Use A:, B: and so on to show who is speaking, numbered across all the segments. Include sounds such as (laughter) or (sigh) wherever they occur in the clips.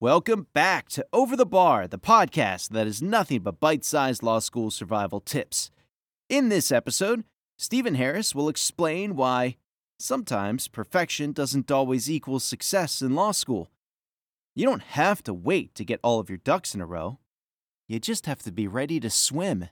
A: Welcome back to Over the Bar, the podcast that is nothing but bite sized law school survival tips. In this episode, Stephen Harris will explain why sometimes perfection doesn't always equal success in law school. You don't have to wait to get all of your ducks in a row, you just have to be ready to swim.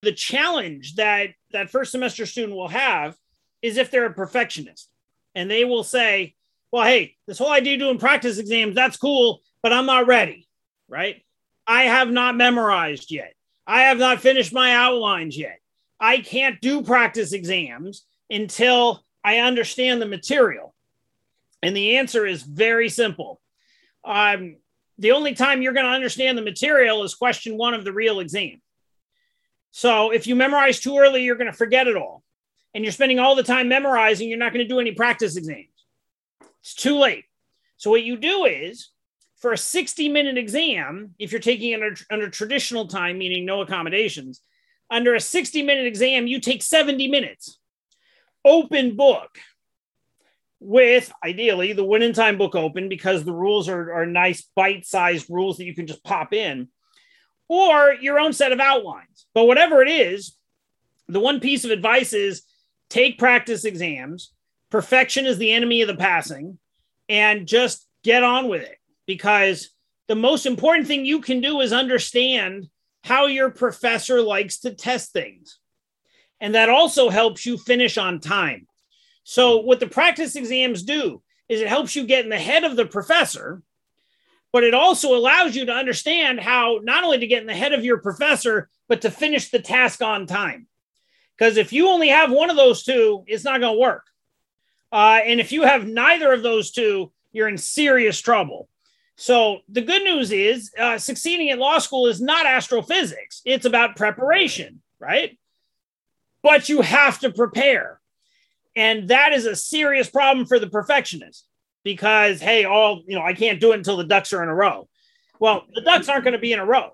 B: The challenge that that first semester student will have is if they're a perfectionist and they will say, well, hey, this whole idea doing practice exams, that's cool, but I'm not ready, right? I have not memorized yet. I have not finished my outlines yet. I can't do practice exams until I understand the material. And the answer is very simple. Um, the only time you're going to understand the material is question one of the real exam. So if you memorize too early, you're going to forget it all. And you're spending all the time memorizing, you're not going to do any practice exams. It's too late. So what you do is for a 60 minute exam, if you're taking it under, under traditional time, meaning no accommodations, under a 60 minute exam, you take 70 minutes, open book, with ideally the win in time book open because the rules are, are nice bite sized rules that you can just pop in, or your own set of outlines. But whatever it is, the one piece of advice is take practice exams. Perfection is the enemy of the passing, and just get on with it because the most important thing you can do is understand how your professor likes to test things. And that also helps you finish on time. So, what the practice exams do is it helps you get in the head of the professor, but it also allows you to understand how not only to get in the head of your professor, but to finish the task on time. Because if you only have one of those two, it's not going to work. Uh, and if you have neither of those two, you're in serious trouble. So the good news is uh, succeeding at law school is not astrophysics. It's about preparation, right? But you have to prepare. And that is a serious problem for the perfectionist because, hey, all, you know, I can't do it until the ducks are in a row. Well, the ducks aren't going to be in a row.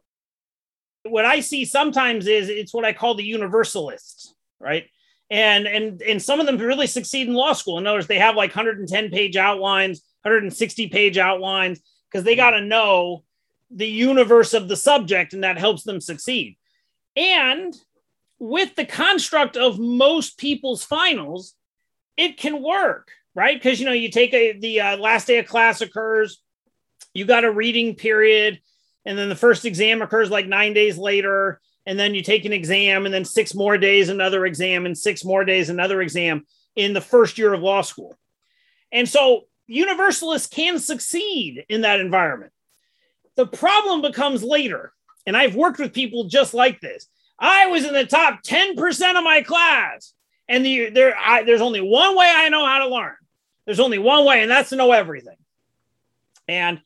B: What I see sometimes is it's what I call the universalists, right? And and and some of them really succeed in law school. In other words, they have like 110 page outlines, 160 page outlines because they got to know the universe of the subject and that helps them succeed. And with the construct of most people's finals, it can work, right? Because you know, you take a the uh, last day of class occurs, you got a reading period, and then the first exam occurs like nine days later, and then you take an exam, and then six more days another exam, and six more days another exam in the first year of law school. And so universalists can succeed in that environment. The problem becomes later. And I've worked with people just like this. I was in the top 10% of my class. And the, there, I, there's only one way I know how to learn. There's only one way, and that's to know everything. And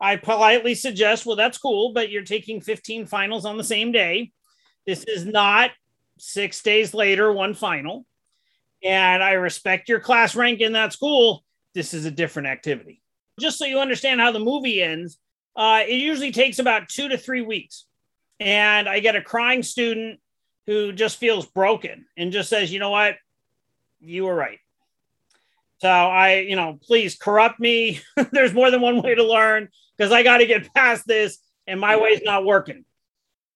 B: I politely suggest, well, that's cool, but you're taking 15 finals on the same day. This is not six days later, one final. And I respect your class rank in that school, this is a different activity. Just so you understand how the movie ends, uh, it usually takes about two to three weeks. And I get a crying student who just feels broken and just says, you know what? You were right. So I, you know, please corrupt me. (laughs) There's more than one way to learn because I got to get past this and my way's not working.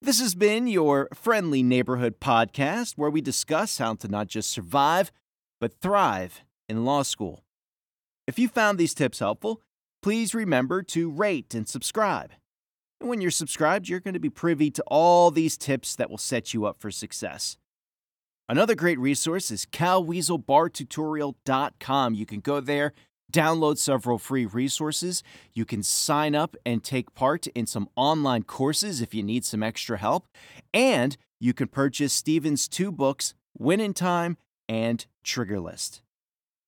A: This has been your friendly neighborhood podcast where we discuss how to not just survive, but thrive in law school. If you found these tips helpful, please remember to rate and subscribe. And when you're subscribed, you're going to be privy to all these tips that will set you up for success. Another great resource is calweaselbartutorial.com. You can go there, download several free resources. You can sign up and take part in some online courses if you need some extra help. And you can purchase Stephen's two books, Win in Time and Trigger List.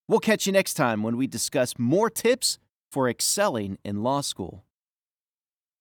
A: We'll catch you next time when we discuss more tips for excelling in law school.